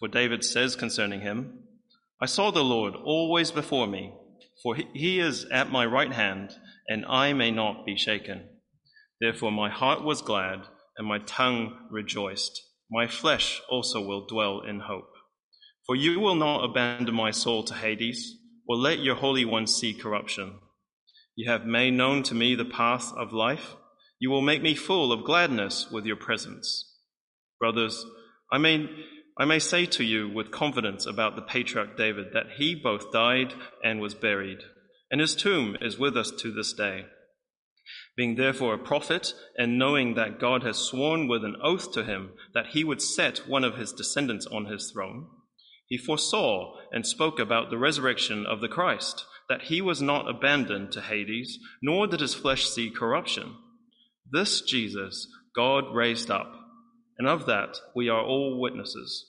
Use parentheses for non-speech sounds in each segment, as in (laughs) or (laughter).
For David says concerning him, I saw the Lord always before me, for he is at my right hand, and I may not be shaken. Therefore my heart was glad, and my tongue rejoiced. My flesh also will dwell in hope. For you will not abandon my soul to Hades, or let your Holy One see corruption. You have made known to me the path of life. You will make me full of gladness with your presence. Brothers, I may, I may say to you with confidence about the patriarch David that he both died and was buried, and his tomb is with us to this day. Being therefore a prophet, and knowing that God has sworn with an oath to him that he would set one of his descendants on his throne, he foresaw and spoke about the resurrection of the Christ, that he was not abandoned to Hades, nor did his flesh see corruption. This Jesus God raised up, and of that we are all witnesses.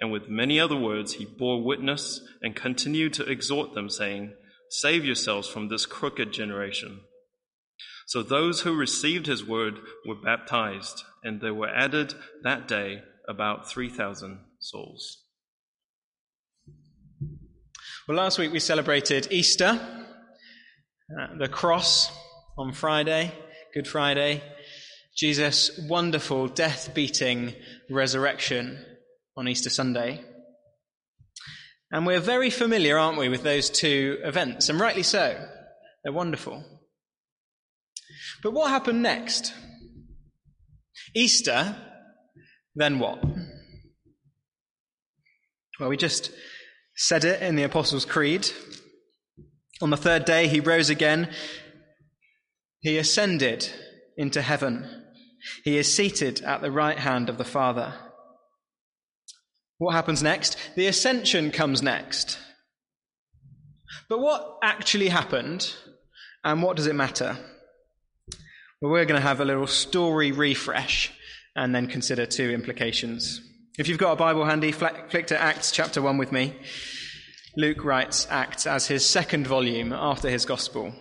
And with many other words he bore witness and continued to exhort them, saying, Save yourselves from this crooked generation. So those who received his word were baptized, and there were added that day about 3,000 souls. Well, last week we celebrated Easter, uh, the cross on Friday, Good Friday, Jesus' wonderful death beating resurrection on Easter Sunday. And we're very familiar, aren't we, with those two events, and rightly so. They're wonderful. But what happened next? Easter, then what? Well, we just said it in the Apostles' Creed. On the third day, he rose again. He ascended into heaven. He is seated at the right hand of the Father. What happens next? The ascension comes next. But what actually happened, and what does it matter? Well, we're going to have a little story refresh and then consider two implications. If you've got a Bible handy, flick to Acts chapter 1 with me. Luke writes Acts as his second volume after his Gospel.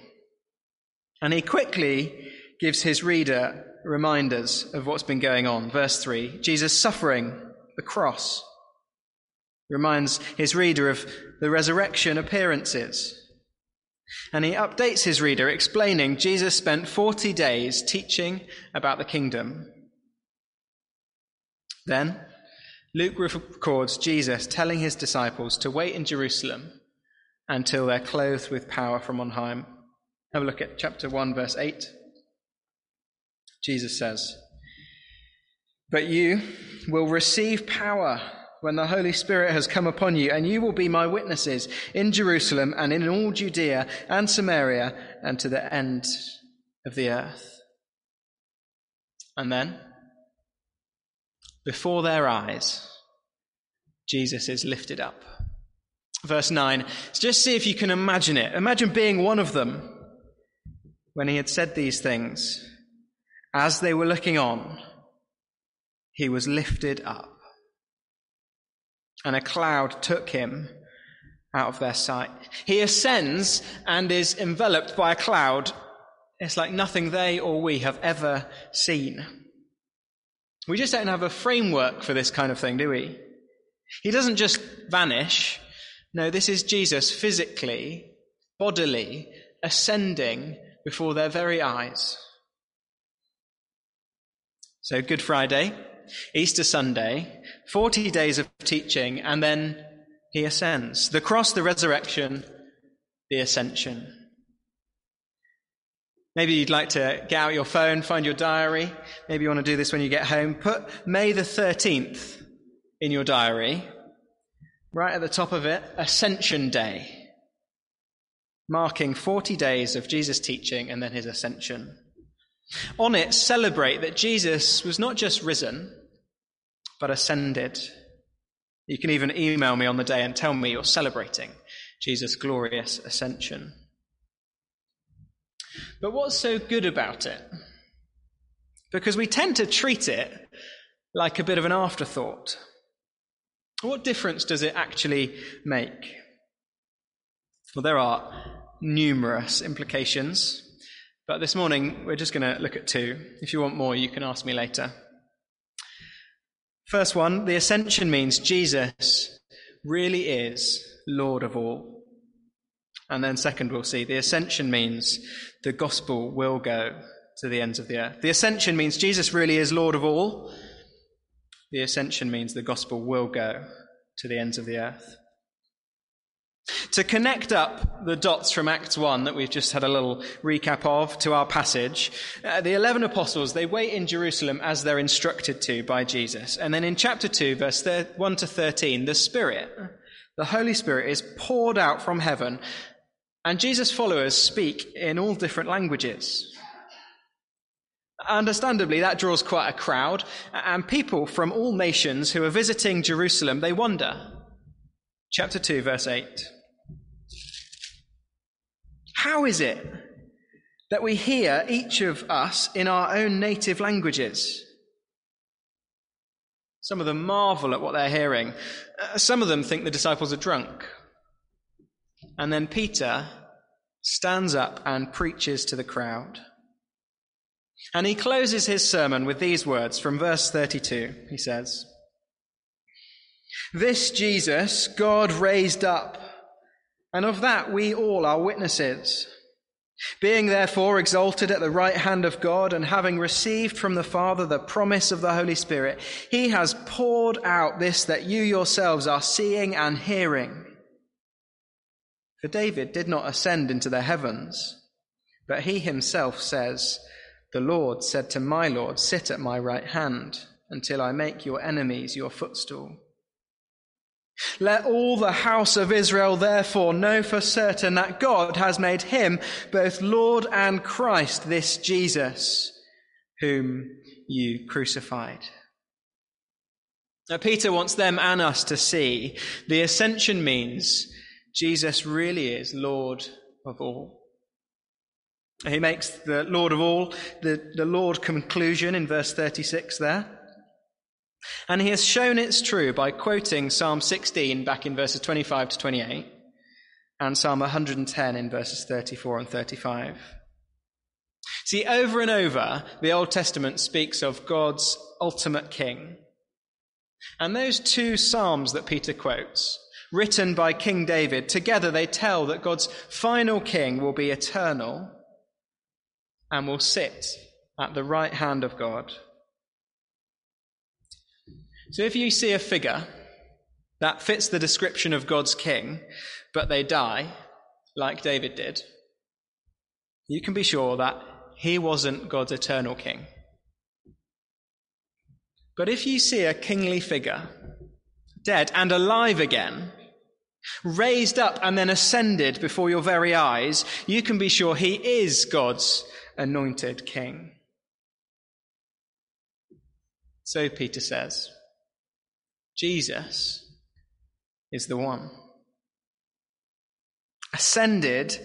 And he quickly gives his reader reminders of what's been going on. Verse 3 Jesus suffering, the cross, reminds his reader of the resurrection appearances. And he updates his reader, explaining Jesus spent 40 days teaching about the kingdom. Then, Luke records Jesus telling his disciples to wait in Jerusalem until they're clothed with power from on high. Have a look at chapter 1, verse 8. Jesus says, But you will receive power when the Holy Spirit has come upon you, and you will be my witnesses in Jerusalem and in all Judea and Samaria and to the end of the earth. And then, before their eyes, Jesus is lifted up. Verse 9. Just see if you can imagine it. Imagine being one of them when he had said these things. As they were looking on, he was lifted up and a cloud took him out of their sight. He ascends and is enveloped by a cloud. It's like nothing they or we have ever seen. We just don't have a framework for this kind of thing, do we? He doesn't just vanish. No, this is Jesus physically, bodily, ascending before their very eyes. So, Good Friday, Easter Sunday, 40 days of teaching, and then he ascends. The cross, the resurrection, the ascension. Maybe you'd like to get out your phone, find your diary. Maybe you want to do this when you get home. Put May the 13th in your diary. Right at the top of it, Ascension Day, marking 40 days of Jesus' teaching and then his ascension. On it, celebrate that Jesus was not just risen, but ascended. You can even email me on the day and tell me you're celebrating Jesus' glorious ascension. But what's so good about it? Because we tend to treat it like a bit of an afterthought. What difference does it actually make? Well, there are numerous implications, but this morning we're just going to look at two. If you want more, you can ask me later. First one, the ascension means Jesus really is Lord of all. And then, second, we'll see the ascension means the gospel will go to the ends of the earth. The ascension means Jesus really is Lord of all. The ascension means the gospel will go to the ends of the earth. To connect up the dots from Acts 1 that we've just had a little recap of to our passage, uh, the 11 apostles, they wait in Jerusalem as they're instructed to by Jesus. And then in chapter 2, verse 1 to 13, the Spirit, the Holy Spirit, is poured out from heaven, and Jesus' followers speak in all different languages. Understandably, that draws quite a crowd, and people from all nations who are visiting Jerusalem, they wonder. Chapter 2, verse 8. How is it that we hear each of us in our own native languages? Some of them marvel at what they're hearing. Uh, some of them think the disciples are drunk. And then Peter stands up and preaches to the crowd. And he closes his sermon with these words from verse 32. He says, This Jesus God raised up and of that we all are witnesses. Being therefore exalted at the right hand of God and having received from the Father the promise of the Holy Spirit, he has poured out this that you yourselves are seeing and hearing. For David did not ascend into the heavens, but he himself says, The Lord said to my Lord, Sit at my right hand until I make your enemies your footstool. Let all the house of Israel therefore know for certain that God has made him both Lord and Christ, this Jesus, whom you crucified. Now, Peter wants them and us to see the ascension means Jesus really is Lord of all. He makes the Lord of all, the, the Lord conclusion in verse 36 there. And he has shown it's true by quoting Psalm 16 back in verses 25 to 28 and Psalm 110 in verses 34 and 35. See, over and over, the Old Testament speaks of God's ultimate king. And those two Psalms that Peter quotes, written by King David, together they tell that God's final king will be eternal and will sit at the right hand of God so if you see a figure that fits the description of God's king, but they die, like David did, you can be sure that he wasn't God's eternal king. But if you see a kingly figure, dead and alive again, raised up and then ascended before your very eyes, you can be sure he is God's anointed king. So Peter says. Jesus is the one. Ascended,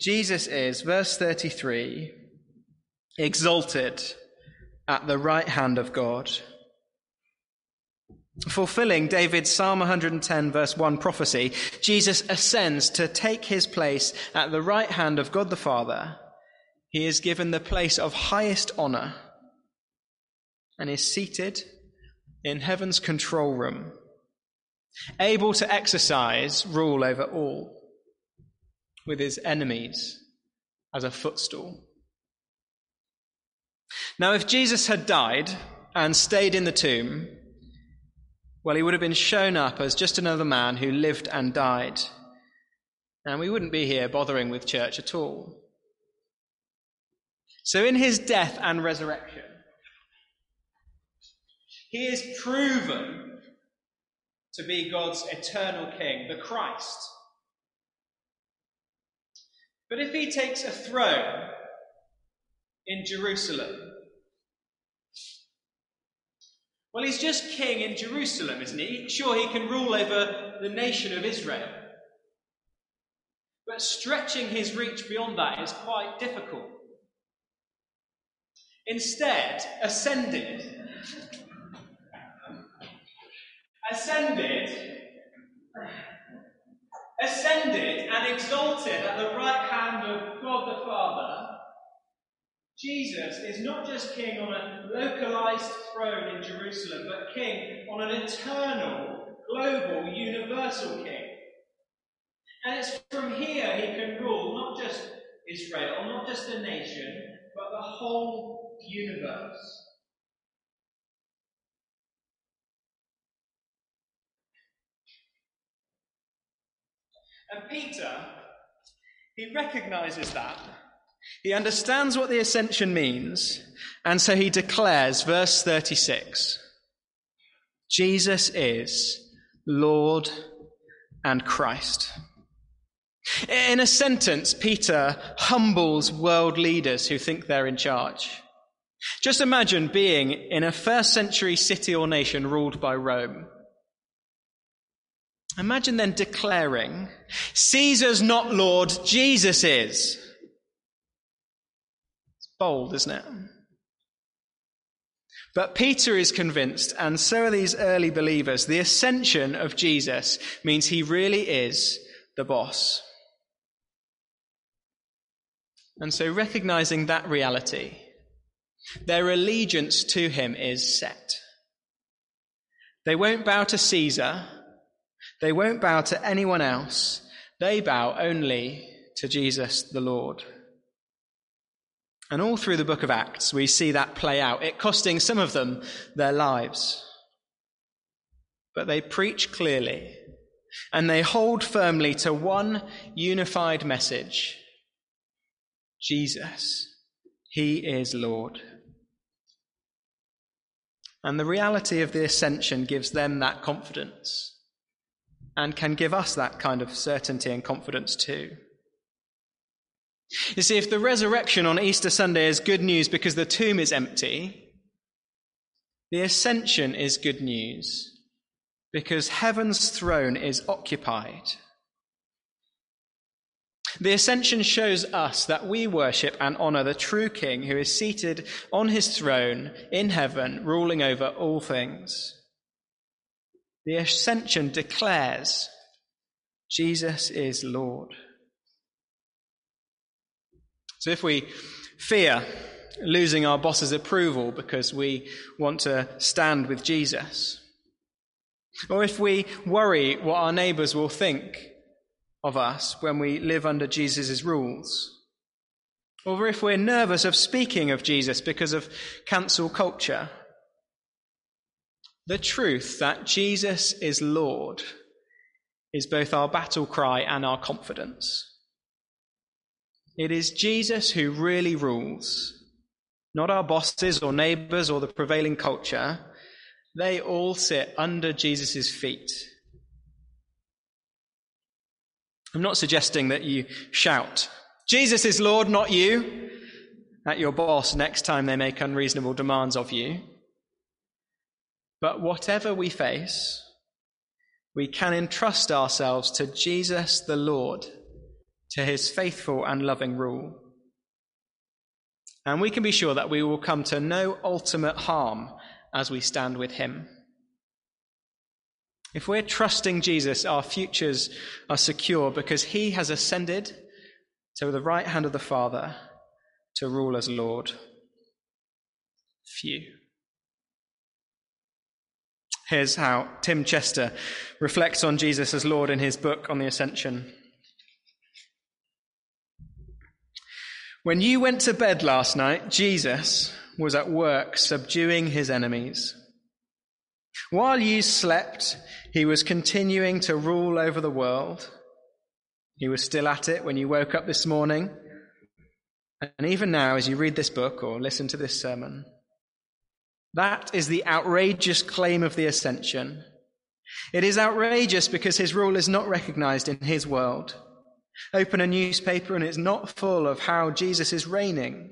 Jesus is, verse 33, exalted at the right hand of God. Fulfilling David's Psalm 110, verse 1 prophecy, Jesus ascends to take his place at the right hand of God the Father. He is given the place of highest honor and is seated in heaven's control room, able to exercise rule over all, with his enemies as a footstool. Now, if Jesus had died and stayed in the tomb, well, he would have been shown up as just another man who lived and died. And we wouldn't be here bothering with church at all. So, in his death and resurrection, he is proven to be God's eternal king, the Christ. But if he takes a throne in Jerusalem, well, he's just king in Jerusalem, isn't he? Sure, he can rule over the nation of Israel. But stretching his reach beyond that is quite difficult. Instead, ascended, ascended, ascended and exalted at the right hand of God the Father Jesus is not just king on a localized throne in Jerusalem, but king on an eternal, global, universal king. And it's from here he can rule not just Israel, not just a nation, but the whole universe. And Peter, he recognizes that he understands what the ascension means, and so he declares, verse 36 Jesus is Lord and Christ. In a sentence, Peter humbles world leaders who think they're in charge. Just imagine being in a first century city or nation ruled by Rome. Imagine then declaring, Caesar's not Lord, Jesus is. It's bold, isn't it? But Peter is convinced, and so are these early believers, the ascension of Jesus means he really is the boss. And so, recognizing that reality, their allegiance to him is set. They won't bow to Caesar, they won't bow to anyone else, they bow only to Jesus the Lord. And all through the book of Acts, we see that play out, it costing some of them their lives. But they preach clearly and they hold firmly to one unified message Jesus, He is Lord. And the reality of the ascension gives them that confidence and can give us that kind of certainty and confidence too. You see, if the resurrection on Easter Sunday is good news because the tomb is empty, the ascension is good news because heaven's throne is occupied. The ascension shows us that we worship and honor the true King who is seated on his throne in heaven, ruling over all things. The ascension declares Jesus is Lord. So if we fear losing our boss's approval because we want to stand with Jesus, or if we worry what our neighbours will think of us when we live under Jesus' rules, or if we're nervous of speaking of Jesus because of cancel culture, the truth that Jesus is Lord is both our battle cry and our confidence. It is Jesus who really rules, not our bosses or neighbors or the prevailing culture. They all sit under Jesus' feet. I'm not suggesting that you shout, Jesus is Lord, not you, at your boss next time they make unreasonable demands of you. But whatever we face, we can entrust ourselves to Jesus the Lord to his faithful and loving rule. And we can be sure that we will come to no ultimate harm as we stand with him. If we're trusting Jesus, our futures are secure because he has ascended to the right hand of the Father to rule as Lord. Few. Here's how Tim Chester reflects on Jesus as Lord in his book on the Ascension. When you went to bed last night, Jesus was at work subduing his enemies. While you slept, he was continuing to rule over the world. He was still at it when you woke up this morning. And even now, as you read this book or listen to this sermon, that is the outrageous claim of the ascension. It is outrageous because his rule is not recognized in his world. Open a newspaper and it's not full of how Jesus is reigning.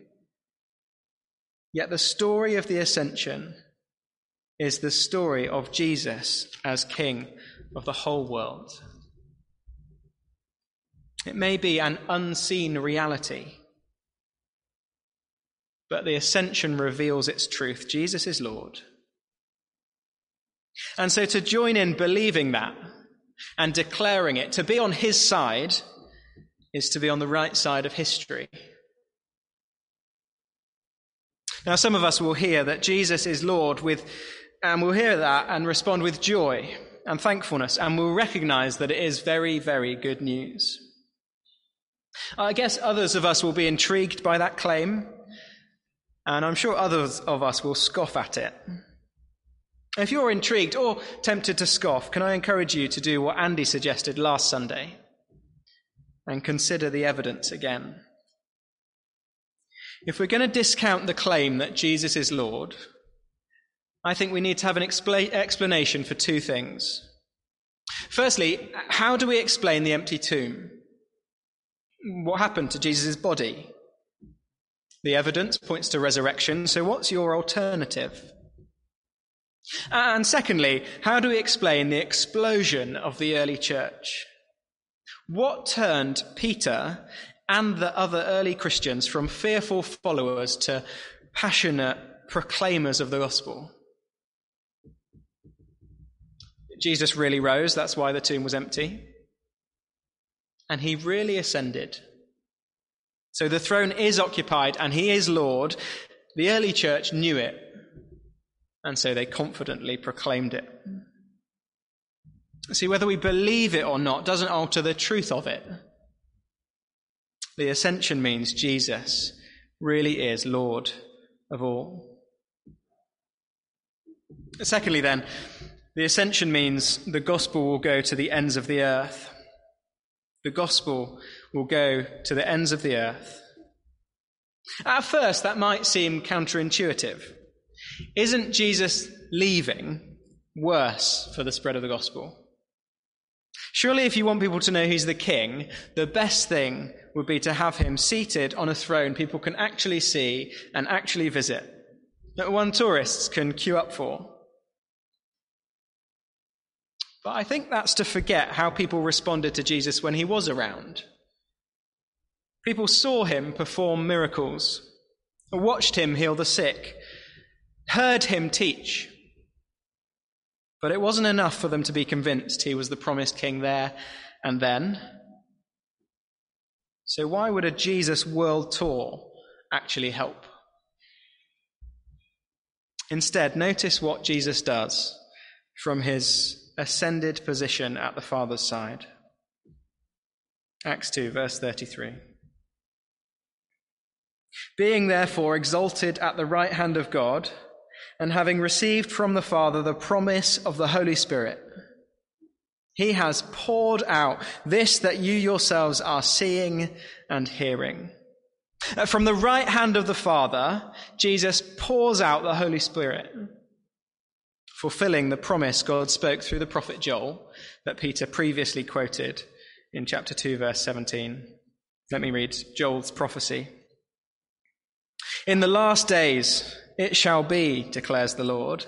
Yet the story of the ascension is the story of Jesus as King of the whole world. It may be an unseen reality, but the ascension reveals its truth. Jesus is Lord. And so to join in believing that and declaring it, to be on his side, is to be on the right side of history. Now, some of us will hear that Jesus is Lord with and we'll hear that and respond with joy and thankfulness, and we'll recognize that it is very, very good news. I guess others of us will be intrigued by that claim, and I'm sure others of us will scoff at it. If you're intrigued or tempted to scoff, can I encourage you to do what Andy suggested last Sunday and consider the evidence again? If we're going to discount the claim that Jesus is Lord, I think we need to have an expla- explanation for two things. Firstly, how do we explain the empty tomb? What happened to Jesus' body? The evidence points to resurrection, so what's your alternative? Uh, and secondly, how do we explain the explosion of the early church? What turned Peter and the other early Christians from fearful followers to passionate proclaimers of the gospel? Jesus really rose, that's why the tomb was empty. And he really ascended. So the throne is occupied and he is Lord. The early church knew it, and so they confidently proclaimed it. See, whether we believe it or not doesn't alter the truth of it. The ascension means Jesus really is Lord of all. Secondly, then, the ascension means the gospel will go to the ends of the earth. The gospel will go to the ends of the earth. At first, that might seem counterintuitive. Isn't Jesus leaving worse for the spread of the gospel? Surely, if you want people to know he's the king, the best thing would be to have him seated on a throne people can actually see and actually visit, that one tourists can queue up for. But I think that's to forget how people responded to Jesus when he was around. People saw him perform miracles, watched him heal the sick, heard him teach. But it wasn't enough for them to be convinced he was the promised king there and then. So, why would a Jesus world tour actually help? Instead, notice what Jesus does from his ascended position at the Father's side. Acts 2, verse 33. Being therefore exalted at the right hand of God, and having received from the Father the promise of the Holy Spirit, he has poured out this that you yourselves are seeing and hearing. From the right hand of the Father, Jesus pours out the Holy Spirit fulfilling the promise God spoke through the prophet Joel that Peter previously quoted in chapter 2, verse 17. Let me read Joel's prophecy. In the last days it shall be, declares the Lord,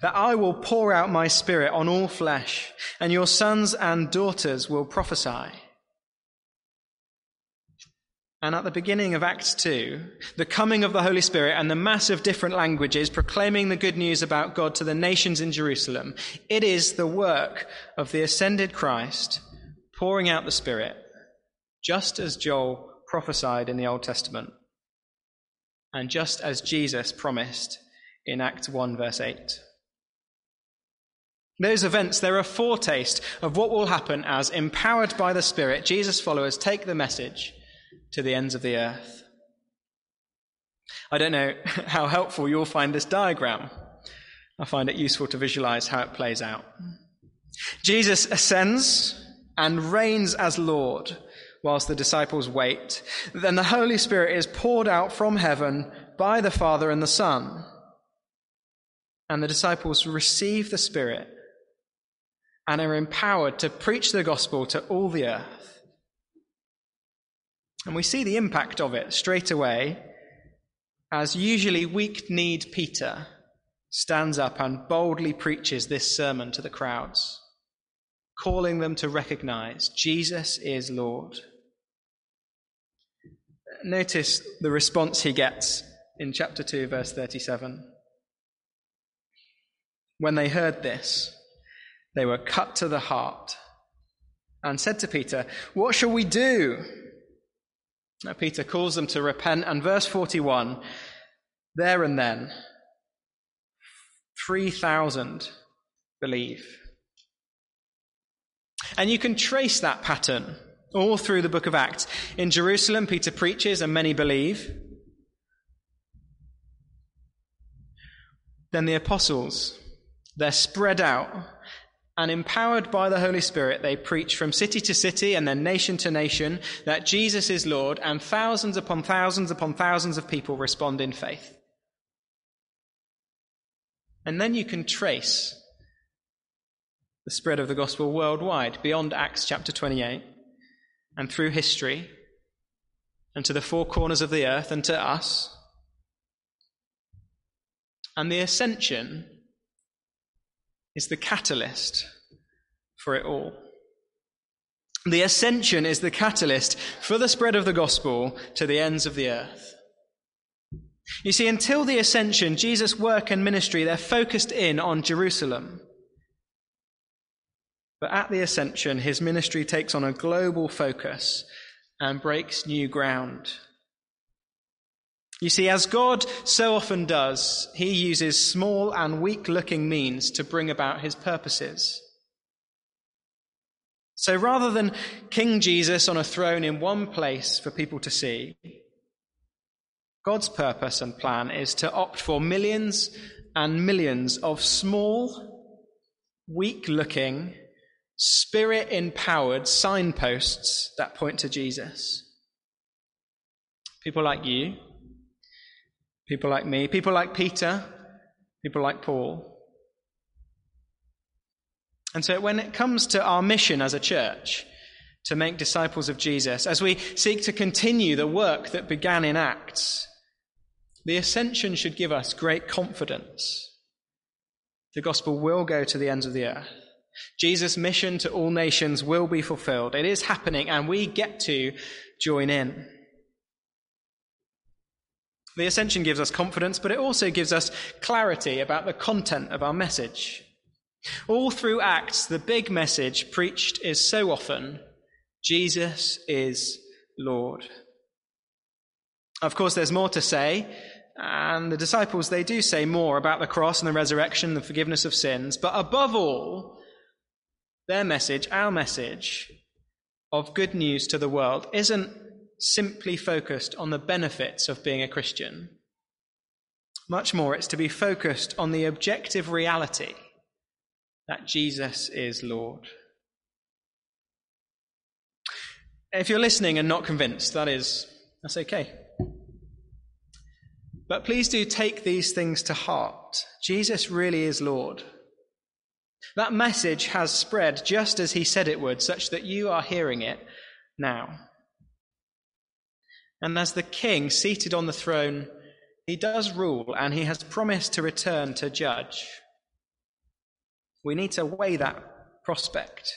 that I will pour out my spirit on all flesh, and your sons and daughters will prophesy. And at the beginning of Acts 2, the coming of the Holy Spirit and the mass of different languages proclaiming the good news about God to the nations in Jerusalem, it is the work of the ascended Christ pouring out the Spirit, just as Joel prophesied in the Old Testament, and just as Jesus promised in Acts 1, verse 8. Those events, they're a foretaste of what will happen as, empowered by the Spirit, Jesus' followers take the message to the ends of the earth. I don't know (laughs) how helpful you'll find this diagram. I find it useful to visualize how it plays out. Jesus ascends and reigns as Lord whilst the disciples wait. Then the Holy Spirit is poured out from heaven by the Father and the Son. And the disciples receive the Spirit and are empowered to preach the gospel to all the earth. And we see the impact of it straight away as usually weak kneed Peter stands up and boldly preaches this sermon to the crowds, calling them to recognize Jesus is Lord. Notice the response he gets in chapter 2, verse 37. When they heard this, they were cut to the heart and said to Peter, What shall we do? Now, Peter calls them to repent, and verse 41 there and then, 3,000 believe. And you can trace that pattern all through the book of Acts. In Jerusalem, Peter preaches and many believe. Then the apostles, they're spread out and empowered by the Holy Spirit, they preach from city to city and then nation to nation that Jesus is Lord, and thousands upon thousands upon thousands of people respond in faith. And then you can trace the spread of the gospel worldwide beyond Acts chapter 28 and through history and to the four corners of the earth and to us. And the ascension is the catalyst for it all. The ascension is the catalyst for the spread of the gospel to the ends of the earth. You see, until the ascension, Jesus' work and ministry, they're focused in on Jerusalem. But at the ascension, his ministry takes on a global focus and breaks new ground. You see, as God so often does, he uses small and weak looking means to bring about his purposes. So rather than King Jesus on a throne in one place for people to see, God's purpose and plan is to opt for millions and millions of small, weak looking, spirit empowered signposts that point to Jesus. People like you, People like me, people like Peter, people like Paul. And so when it comes to our mission as a church, to make disciples of Jesus, as we seek to continue the work that began in Acts, the ascension should give us great confidence. The gospel will go to the ends of the earth. Jesus' mission to all nations will be fulfilled. It is happening, and we get to join in. The ascension gives us confidence, but it also gives us clarity about the content of our message. All through Acts, the big message preached is so often Jesus is Lord. Of course, there's more to say, and the disciples, they do say more about the cross and the resurrection, the forgiveness of sins, but above all, their message, our message of good news to the world, isn't simply focused on the benefits of being a Christian. Much more, it's to be focused on the objective reality that Jesus is Lord. If you're listening and not convinced, that is, that's okay. But please do take these things to heart. Jesus really is Lord. That message has spread just as he said it would, such that you are hearing it now. And as the king seated on the throne, he does rule and he has promised to return to judge. We need to weigh that prospect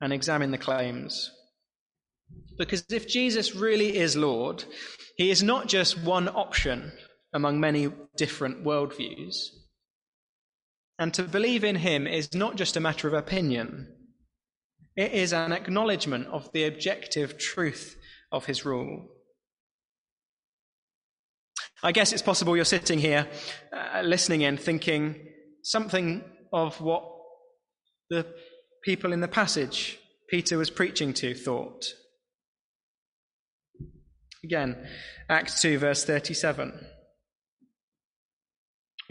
and examine the claims. Because if Jesus really is Lord, he is not just one option among many different worldviews. And to believe in him is not just a matter of opinion, it is an acknowledgement of the objective truth of his rule. I guess it's possible you're sitting here uh, listening in thinking something of what the people in the passage Peter was preaching to thought. Again, Acts 2, verse 37.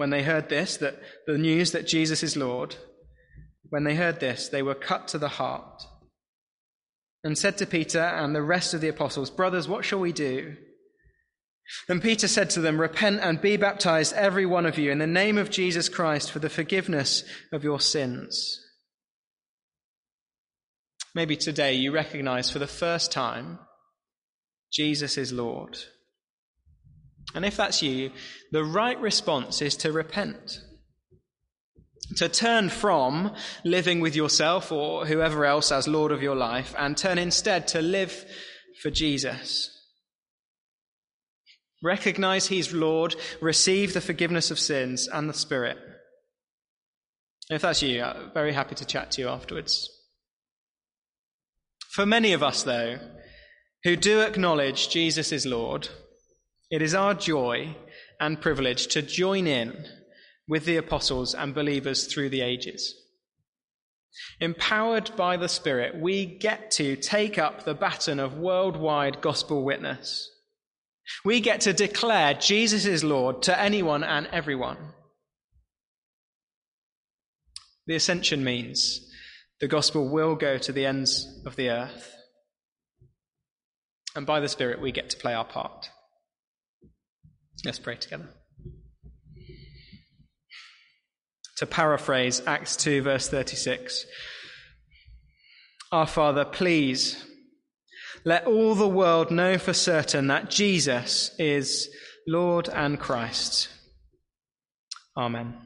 When they heard this, that the news that Jesus is Lord, when they heard this, they were cut to the heart and said to Peter and the rest of the apostles, Brothers, what shall we do? Then Peter said to them, Repent and be baptized, every one of you, in the name of Jesus Christ for the forgiveness of your sins. Maybe today you recognize for the first time Jesus is Lord. And if that's you, the right response is to repent. To turn from living with yourself or whoever else as Lord of your life and turn instead to live for Jesus. Recognize He's Lord, receive the forgiveness of sins and the Spirit. If that's you, I'm very happy to chat to you afterwards. For many of us, though, who do acknowledge Jesus is Lord, it is our joy and privilege to join in with the apostles and believers through the ages. Empowered by the Spirit, we get to take up the baton of worldwide gospel witness. We get to declare Jesus is Lord to anyone and everyone. The ascension means the gospel will go to the ends of the earth. And by the Spirit, we get to play our part. Let's pray together. To paraphrase Acts 2, verse 36 Our Father, please let all the world know for certain that Jesus is Lord and Christ. Amen.